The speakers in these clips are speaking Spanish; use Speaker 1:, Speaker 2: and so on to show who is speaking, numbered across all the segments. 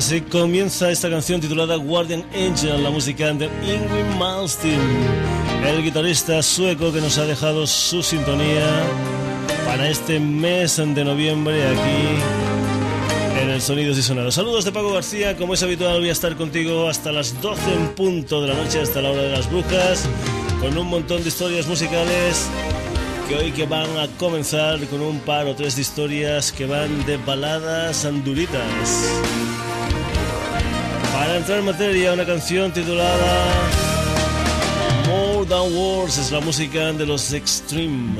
Speaker 1: Así comienza esta canción titulada Guardian Angel, la música de Ingrid Malmsteen, el guitarrista sueco que nos ha dejado su sintonía para este mes de noviembre aquí en el Sonidos y Sonados. Saludos de Paco García, como es habitual voy a estar contigo hasta las 12 en punto de la noche, hasta la hora de las brujas, con un montón de historias musicales que hoy que van a comenzar con un par o tres de historias que van de baladas anduritas. Para entrar en materia, una canción titulada More Than Words es la música de los Extreme.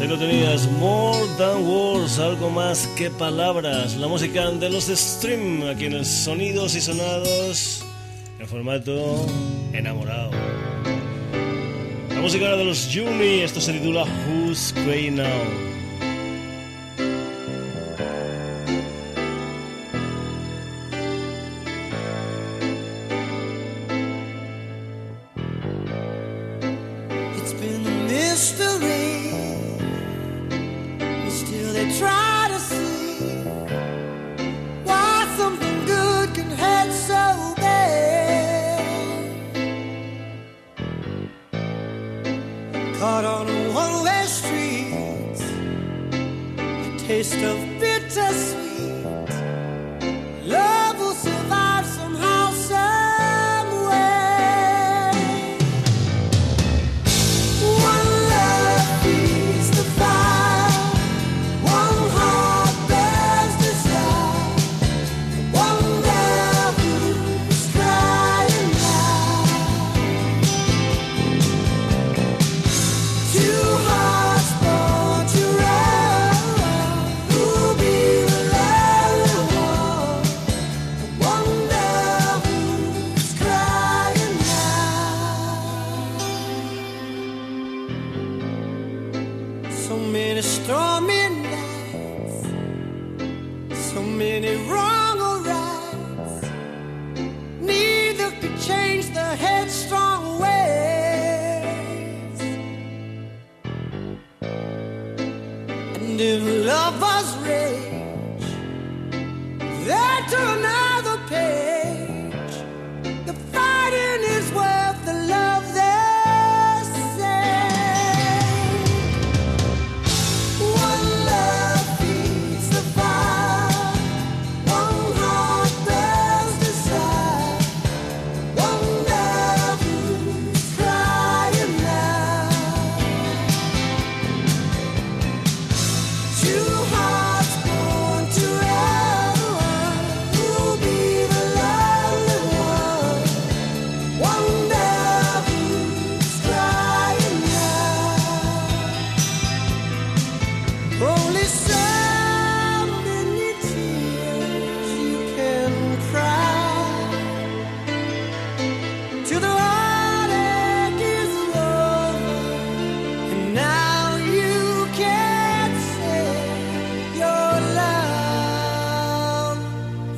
Speaker 2: Ahí lo tenías, More Than Words, algo más que palabras. La música de los Stream, aquí en el Sonidos y Sonados, en formato enamorado. La música de los Juni, esto se titula Who's Crying Now.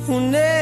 Speaker 2: Who never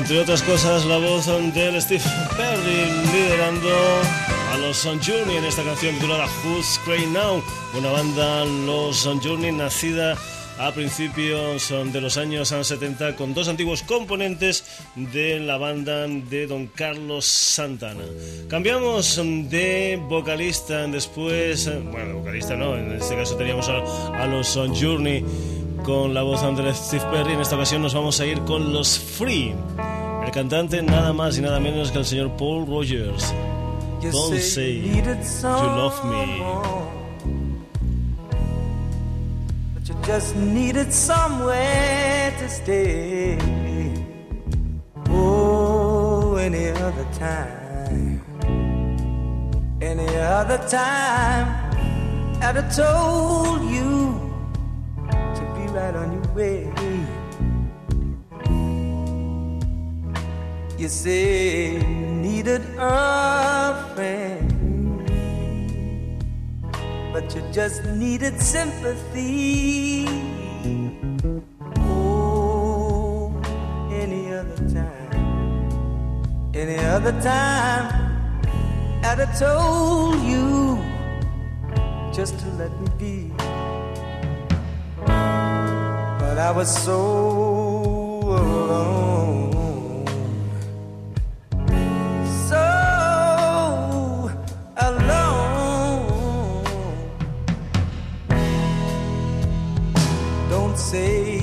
Speaker 2: Entre otras cosas, la voz del Steve Perry liderando a los Sun Journey en esta canción titulada Who's Crying Now, una banda, los Sun Journey, nacida
Speaker 3: a principios de los años 70 con dos antiguos componentes de la banda de Don Carlos Santana. Cambiamos de vocalista después, bueno, vocalista no, en este caso teníamos a, los Journey con la voz de Steve Perry. En esta ocasión nos vamos a ir con los Free. El cantante nada más y nada menos que el señor Paul Rogers. Don't say you love me.
Speaker 4: just needed somewhere to stay. Oh, any other time, any other time, I'd have told you right on your way. You say you needed a friend but you just needed sympathy. Oh, any other time, any other time, I'd have told you just to let me be. But I was so alone. say you love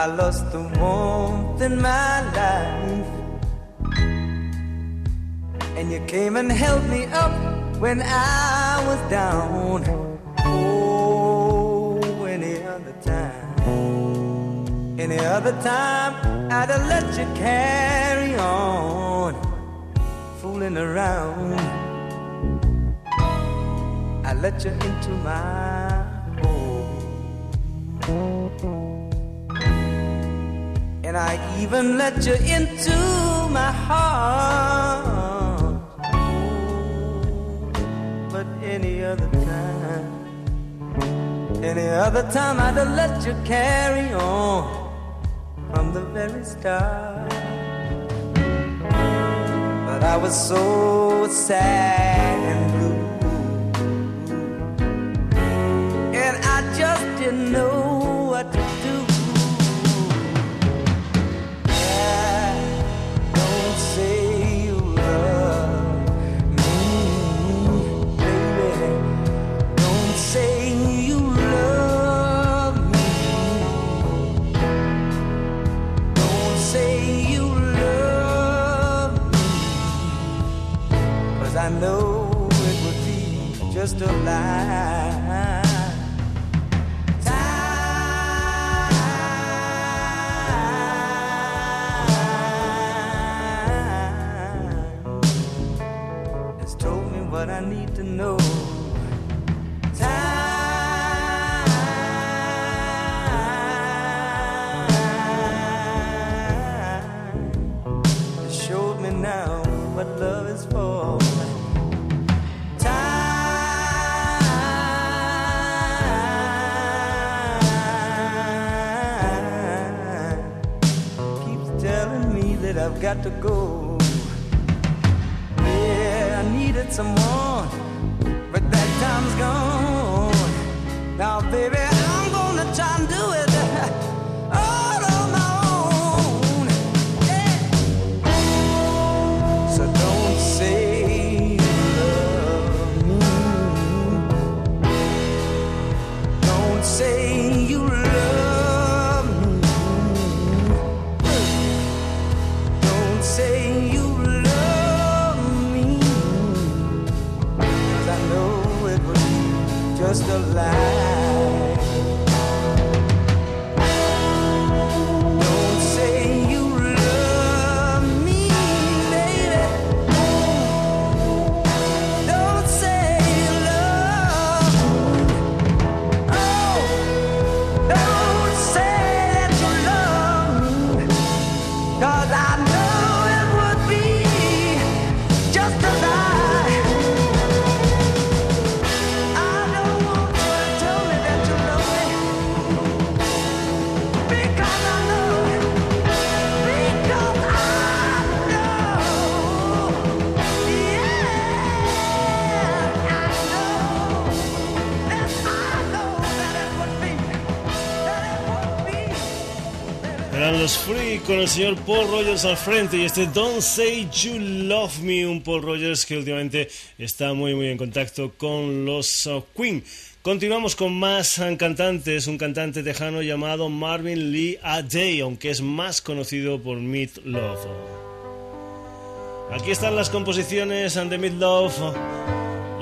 Speaker 4: I lost the warmth in my life and you came and held me up when I was down. Oh, any other time, any other time, I'd have let you carry on, fooling around. I let you into my And I even let you into my heart. But any other time. Any other time I'd have let you carry on from the very start. But I was so sad and blue. And I just didn't know just a lie. Time has told me what I need to know. Got to go. Yeah, I needed someone, but that time's gone. Now, baby,
Speaker 5: Eran los Free con el señor Paul Rogers al frente y este Don't Say You Love Me, un Paul Rogers que últimamente está muy muy en contacto con los uh, Queen. Continuamos con más cantantes, un cantante tejano llamado Marvin Lee Day, aunque es más conocido por Meat Love. Aquí están las composiciones de Meat Love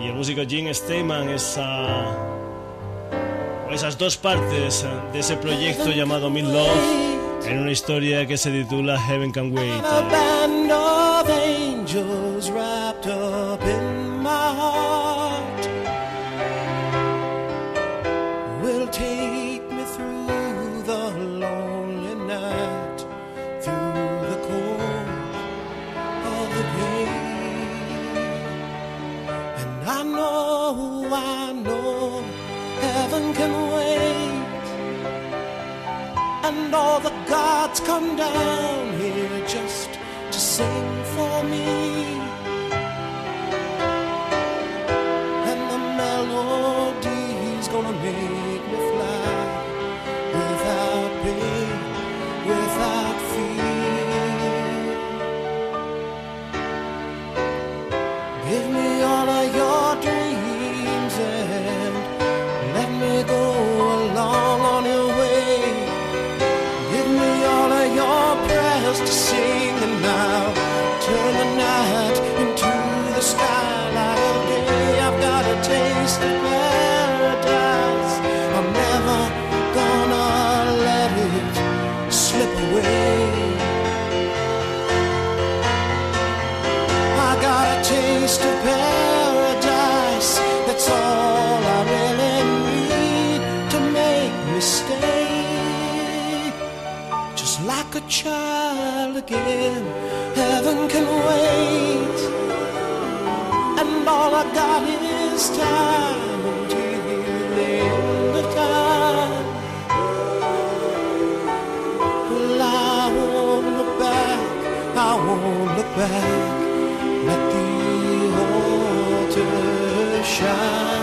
Speaker 5: y el músico Jim Steinman, esa, esas dos partes de ese proyecto llamado Meat Love en una historia que se titula Heaven Can Wait. And all the gods come down here just to sing for me. And the melody's gonna make child again. Heaven can wait, and all I got is time until the end of time. Well, I won't look back, I won't look back. 家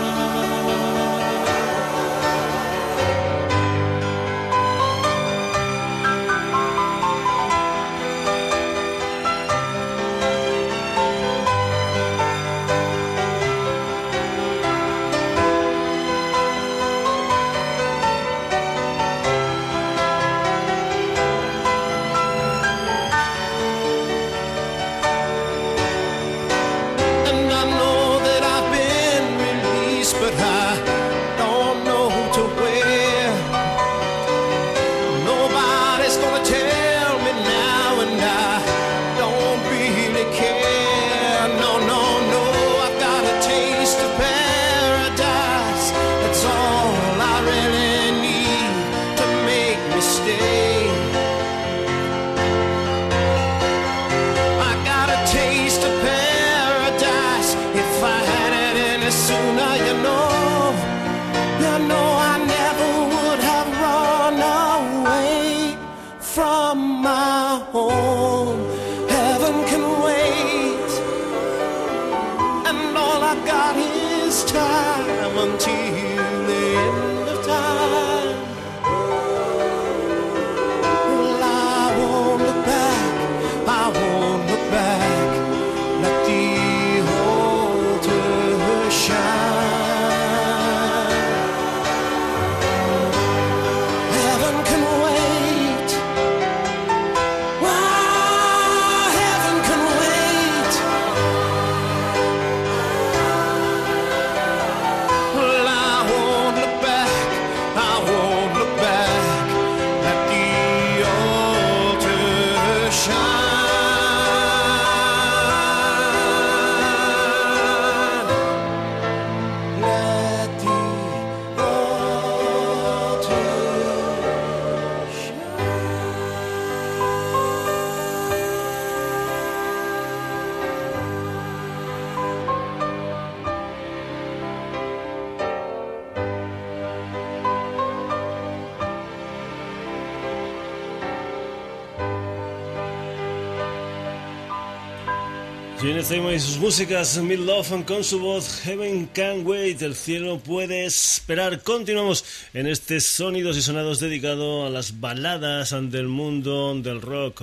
Speaker 5: shine. Gene y sus músicas, Mid Love con su voz, Heaven Can't Wait, el cielo puede esperar. Continuamos en este Sonidos y Sonados dedicado a las baladas del mundo del rock.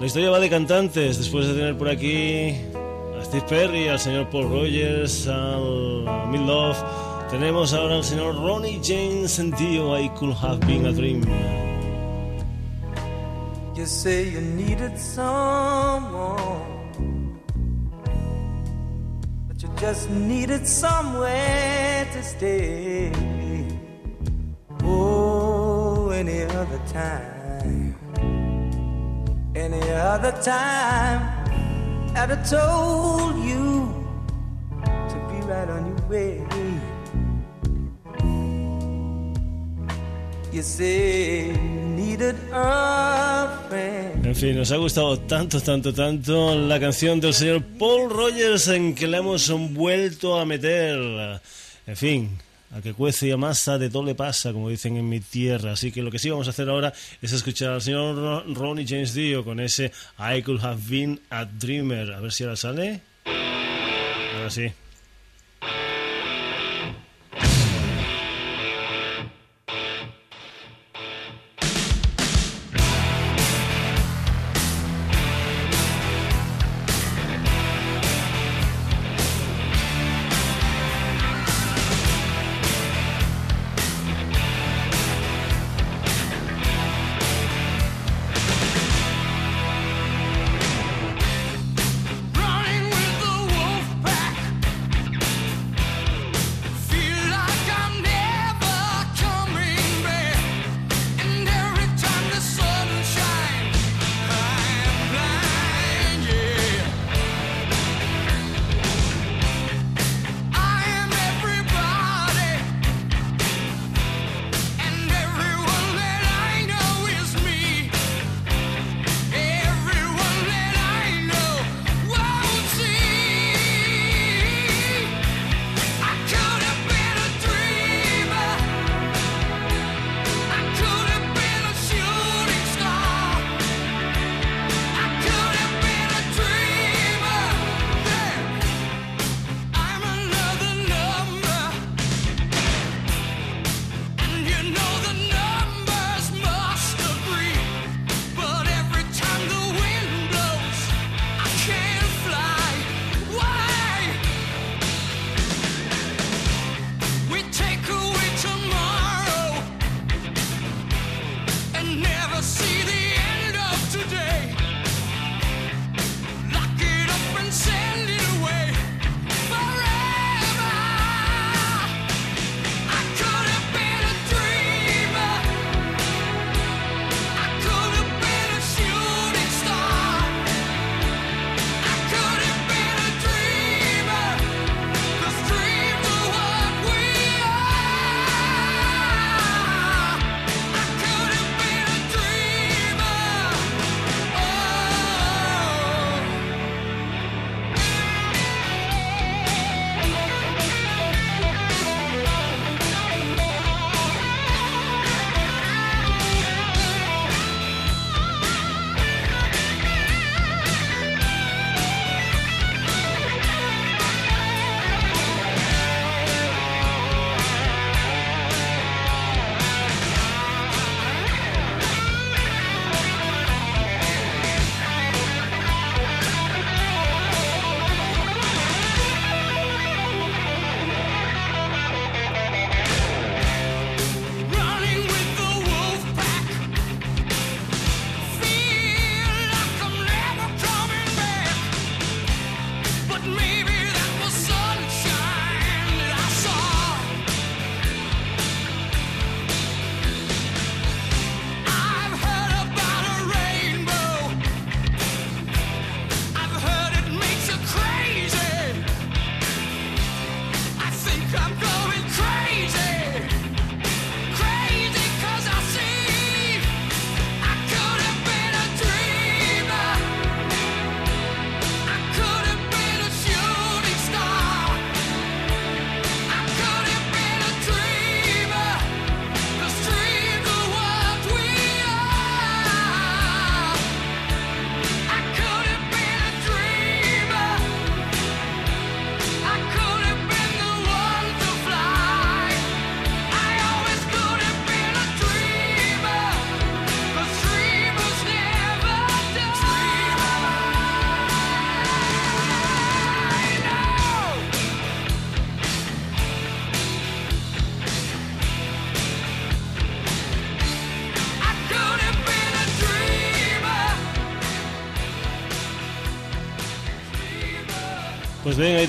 Speaker 5: La historia va de cantantes, después de tener por aquí a Steve Perry, al señor Paul Rogers, al Mid Love, tenemos ahora al señor Ronnie James and Dio, I Could Have Been a Dream.
Speaker 4: You say you needed someone, but you just needed somewhere to stay. Oh, any other time, any other time, I'd have told you to be right on your way. You say
Speaker 5: En fin, nos ha gustado tanto, tanto, tanto la canción del señor Paul Rogers en que le hemos vuelto a meter. En fin, a que cuece y a masa de todo le pasa, como dicen en mi tierra. Así que lo que sí vamos a hacer ahora es escuchar al señor Ronnie James Dio con ese I Could Have Been a Dreamer. A ver si ahora sale. Ahora sí.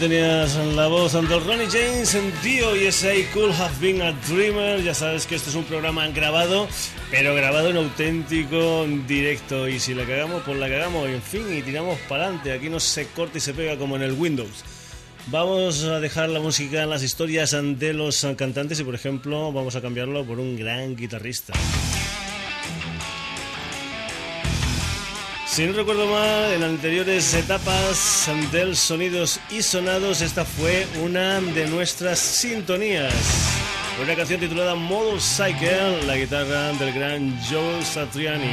Speaker 3: Tenías la voz ante Ronnie James en Dio y ese I Could Have Been a Dreamer. Ya sabes que esto es un programa grabado, pero grabado en auténtico directo. Y si la cagamos, pues la cagamos, en fin, y tiramos para adelante. Aquí no se corta y se pega como en el Windows. Vamos a dejar la música en las historias de los cantantes y, por ejemplo, vamos a cambiarlo por un gran guitarrista. Si no recuerdo mal, en anteriores etapas del Sonidos y Sonados, esta fue una de nuestras sintonías. Una canción titulada Model Cycle, la guitarra del gran Joe Satriani.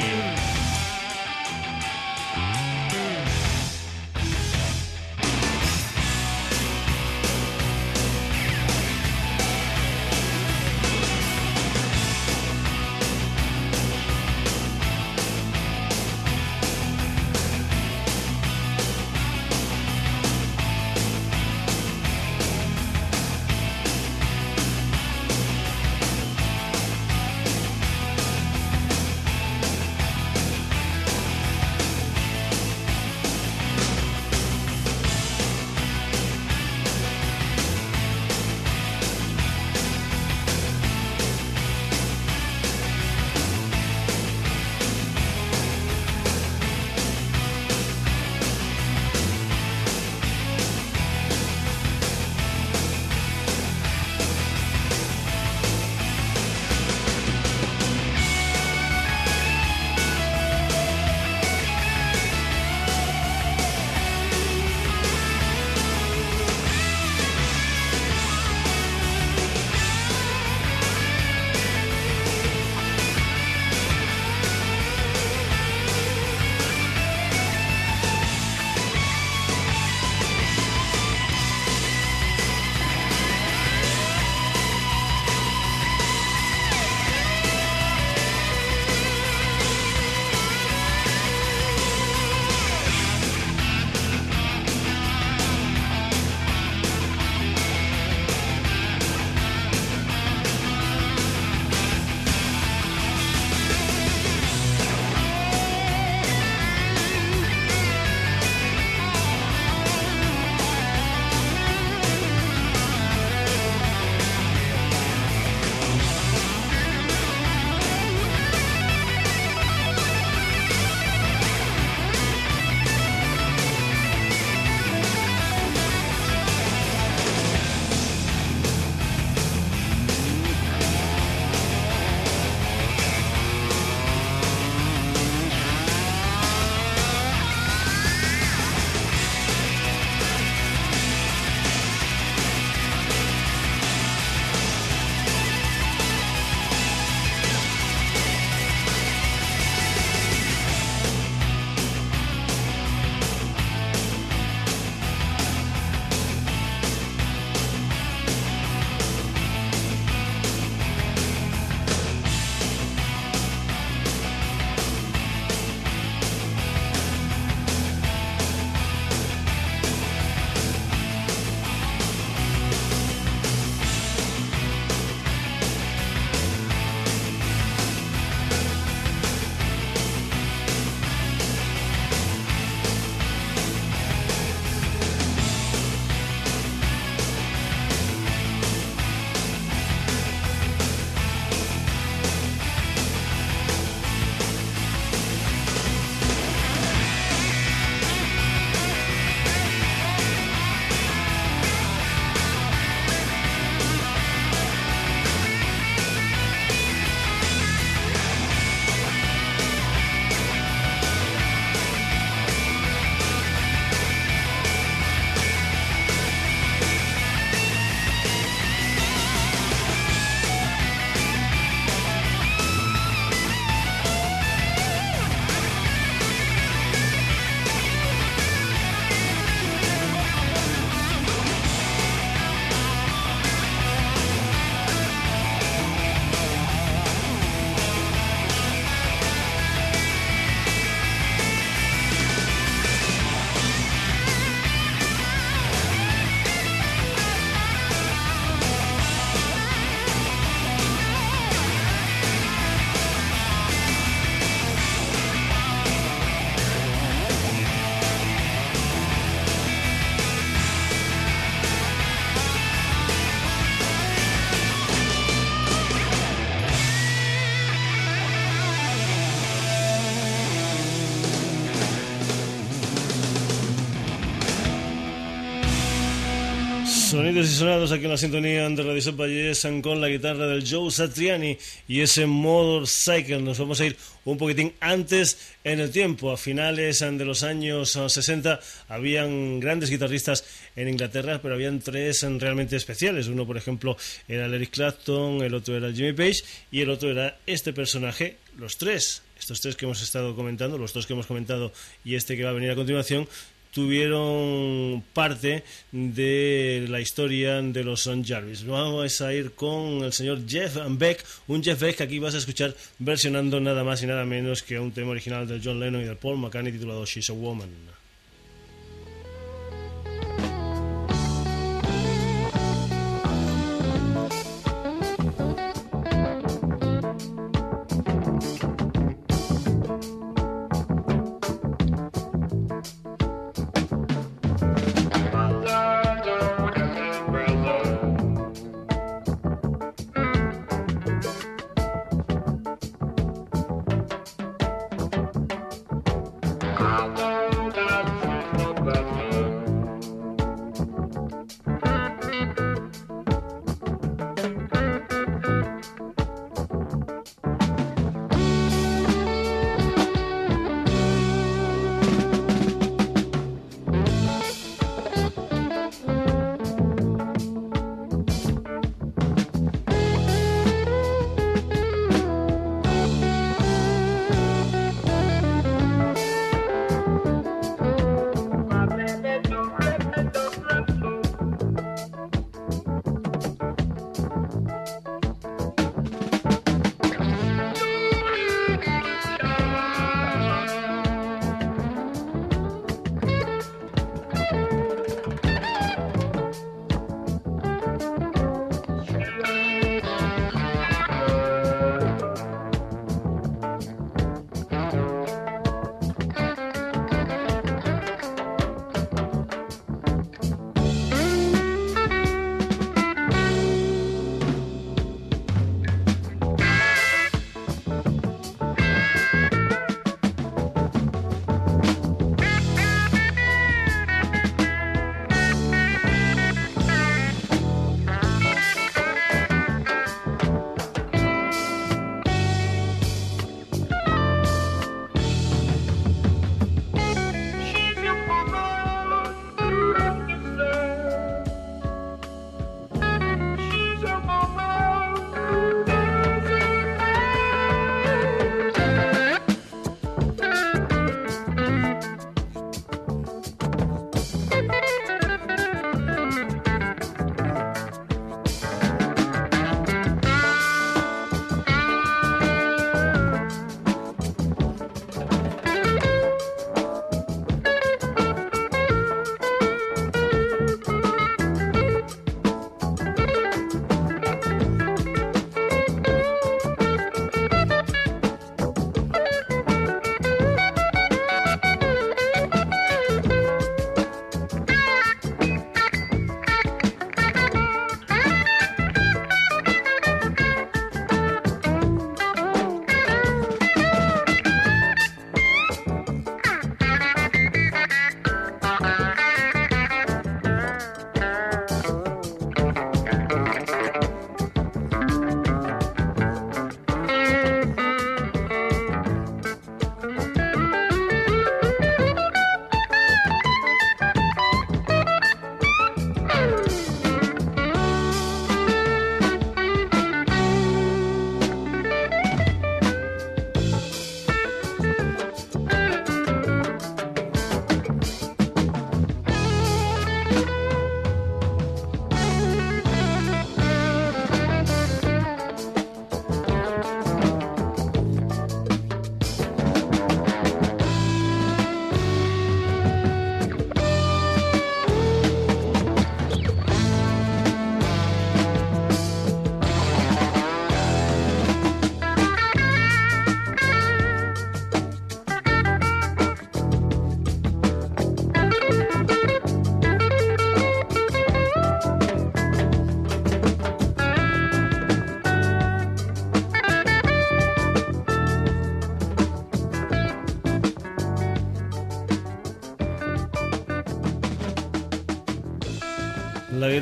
Speaker 3: Sonidos y sonados aquí en la sintonía de Radio Sopayes con la guitarra del Joe Satriani y ese Motorcycle. Nos vamos a ir un poquitín antes en el tiempo. A finales de los años 60 habían grandes guitarristas en Inglaterra, pero habían tres realmente especiales. Uno, por ejemplo, era Eric Clapton, el otro era Jimmy Page y el otro era este personaje. Los tres, estos tres que hemos estado comentando, los dos que hemos comentado y este que va a venir a continuación, tuvieron parte de la historia de los Son Jarvis. Vamos a ir con el señor Jeff Beck, un Jeff Beck que aquí vas a escuchar versionando nada más y nada menos que un tema original de John Lennon y de Paul McCartney titulado She's a Woman.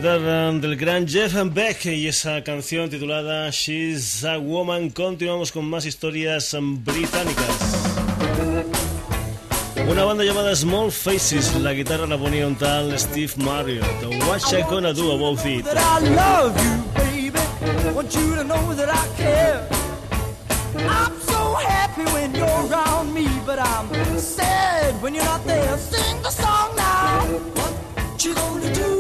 Speaker 3: soledad del gran Jeff Beck y esa canción titulada She's a Woman. Continuamos con más historias británicas. Una banda llamada Small Faces, la guitarra la ponía un tal Steve Marriott. What you gonna do about it?
Speaker 2: When you're around me, but I'm sad when you're not there. Sing the song now. What you gonna do?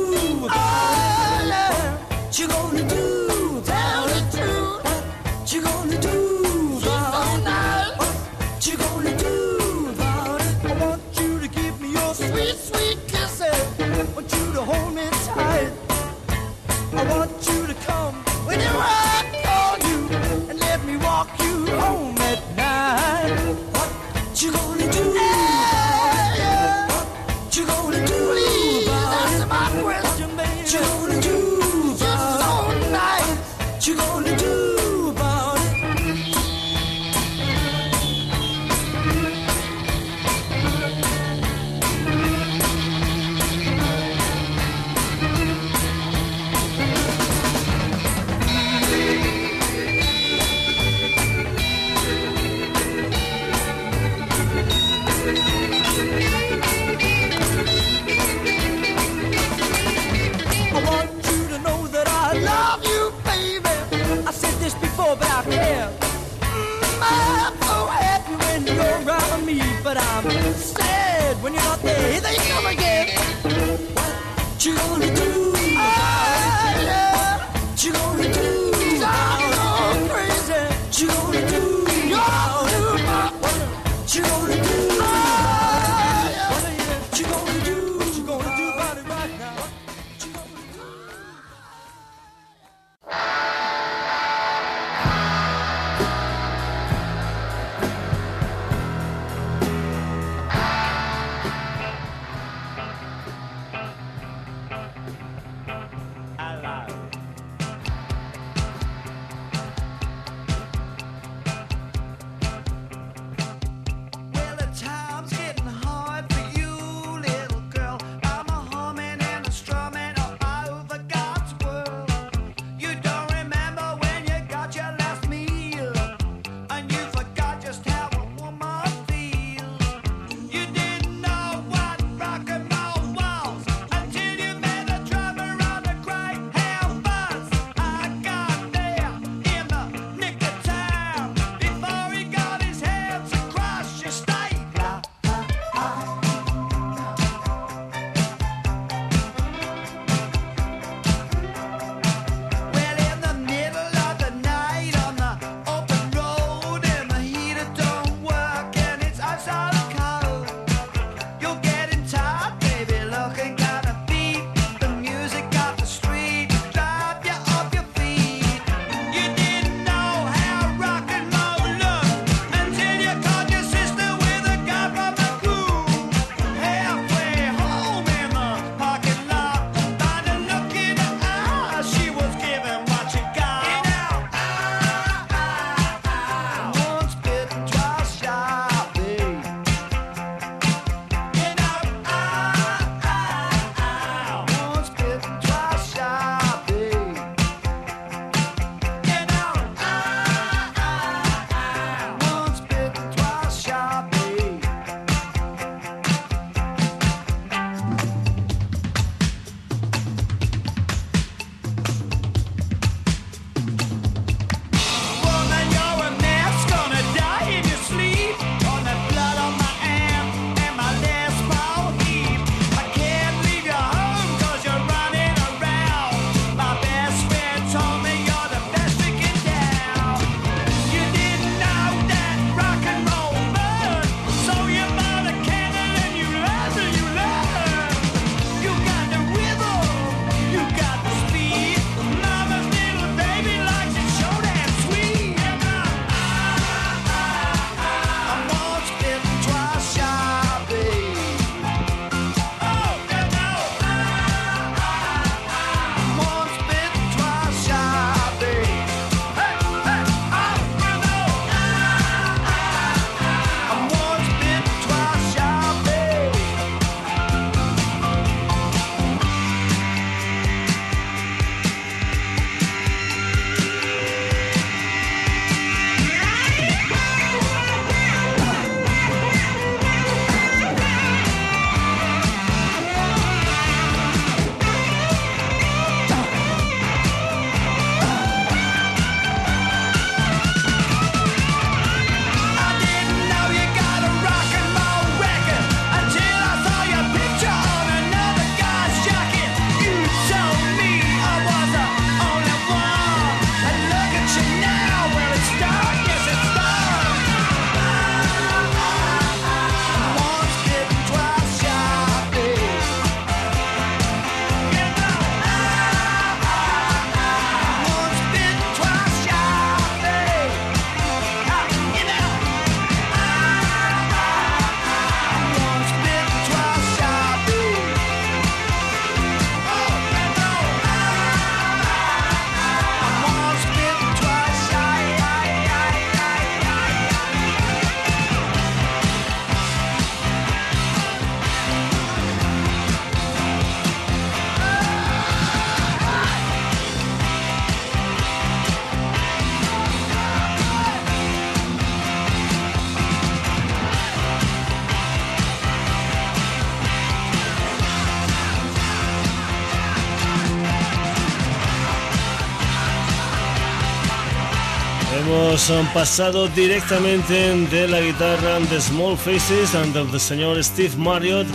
Speaker 6: Hemos pasado directamente de la guitarra de Small Faces and del señor Steve Marriott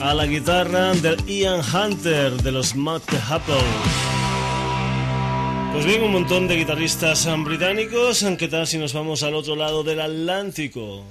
Speaker 6: a la guitarra del Ian Hunter de los Mad Apple. Pues bien, un montón de guitarristas británicos. ¿Qué tal si nos vamos al otro lado del Atlántico?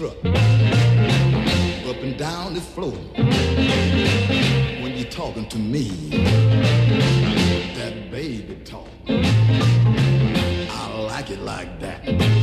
Speaker 7: strut up and down the floor when you're talking to me. That baby talk, I like it like that.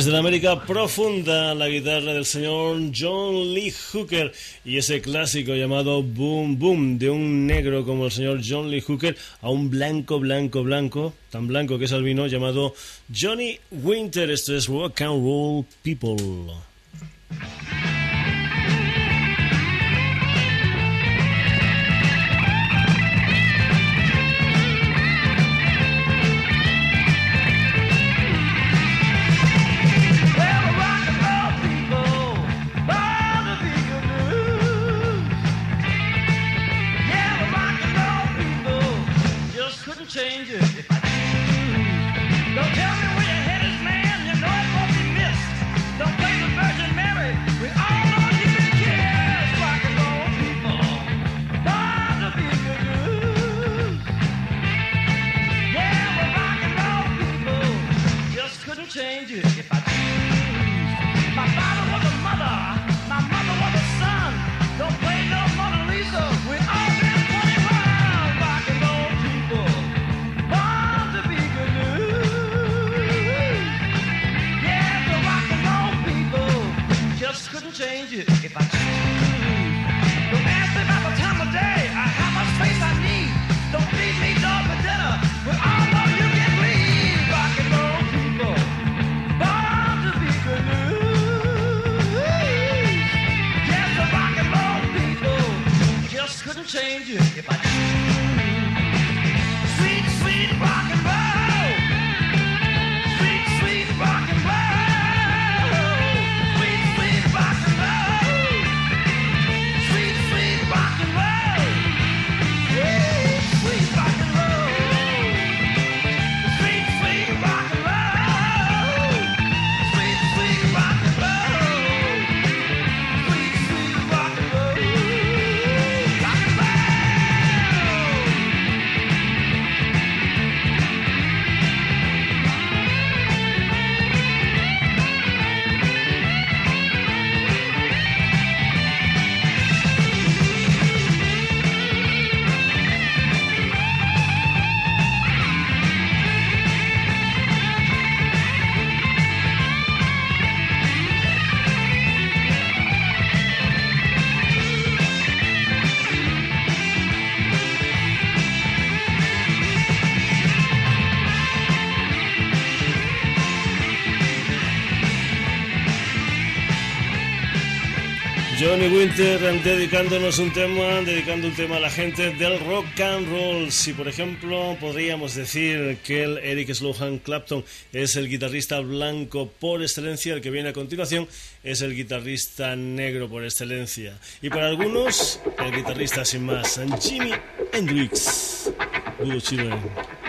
Speaker 6: Desde la América profunda, la guitarra del señor John Lee Hooker y ese clásico llamado Boom Boom, de un negro como el señor John Lee Hooker a un blanco, blanco, blanco, tan blanco que es albino, llamado Johnny Winter. Esto es Rock and Roll People.
Speaker 3: Johnny Winter dedicándonos un tema, dedicando un tema a la gente del rock and roll. Si por ejemplo podríamos decir que el Eric Slohan Clapton es el guitarrista blanco por excelencia, el que viene a continuación es el guitarrista negro por excelencia. Y para algunos, el guitarrista sin más, Jimi Hendrix.
Speaker 8: I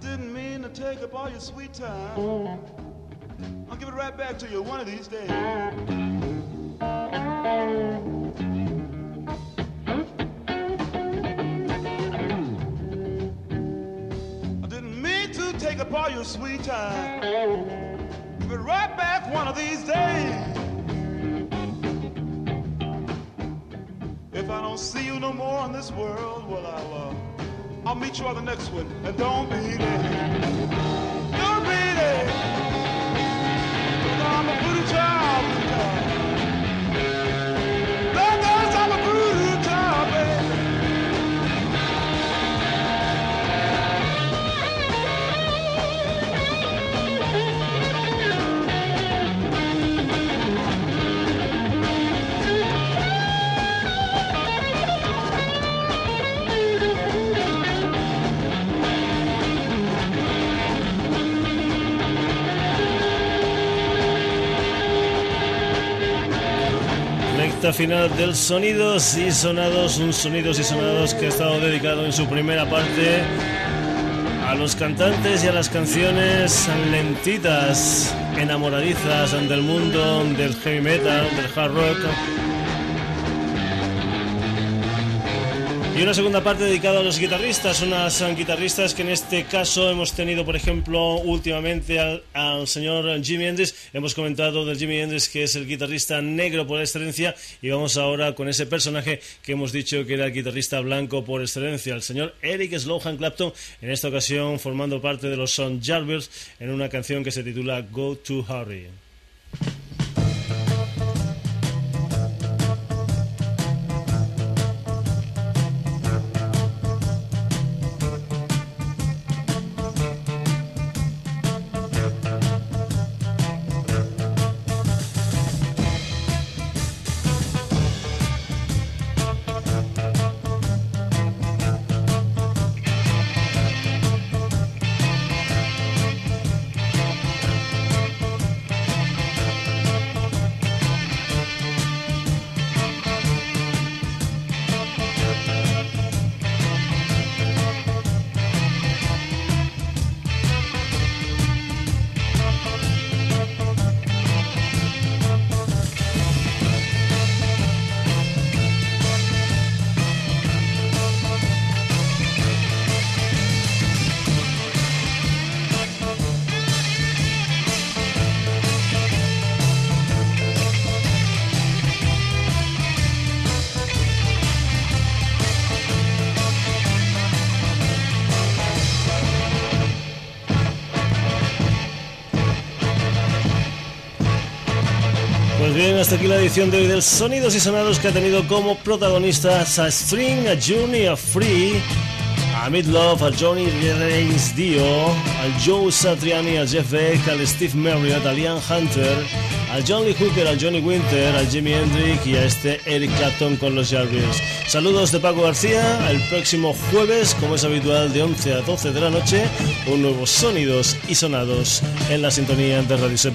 Speaker 8: didn't mean to take up all your sweet time. I'll give it right back to you one of these days. I didn't mean to take up all your sweet time. Give it right back one of these days. If I don't see you no more in this world, well, I'll, uh, I'll meet you on the next one. And don't be late.
Speaker 3: Final del Sonidos y Sonados, un Sonidos y Sonados que ha estado dedicado en su primera parte a los cantantes y a las canciones lentitas, enamoradizas del mundo del heavy metal, del hard rock Y una segunda parte dedicada a los guitarristas, unas guitarristas que en este caso hemos tenido, por ejemplo, últimamente al, señor Jimmy Hendrix. Hemos comentado del Jimmy Hendrix que es el guitarrista negro por excelencia y vamos ahora con ese personaje que hemos dicho que era el guitarrista blanco por excelencia, el señor Eric Slohan Clapton, en esta ocasión formando parte de los Son Jarvers en una canción que se titula Go to Harry. Hasta aquí la edición de hoy del Sonidos y Sonados que ha tenido como protagonistas a String, a Johnny, a Free, a Midlove, a Johnny Reigns Dio, al Joe Satriani, a Jeff Beck, al Steve Marriott, a Liam Hunter, al John Lee Hooker, al Johnny Winter, al Jimi Hendrix y a este Eric Clapton con los Jarvis. Saludos de Paco García, el próximo jueves, como es habitual, de 11 a 12 de la noche, un nuevo Sonidos y Sonados en la sintonía de Radio Set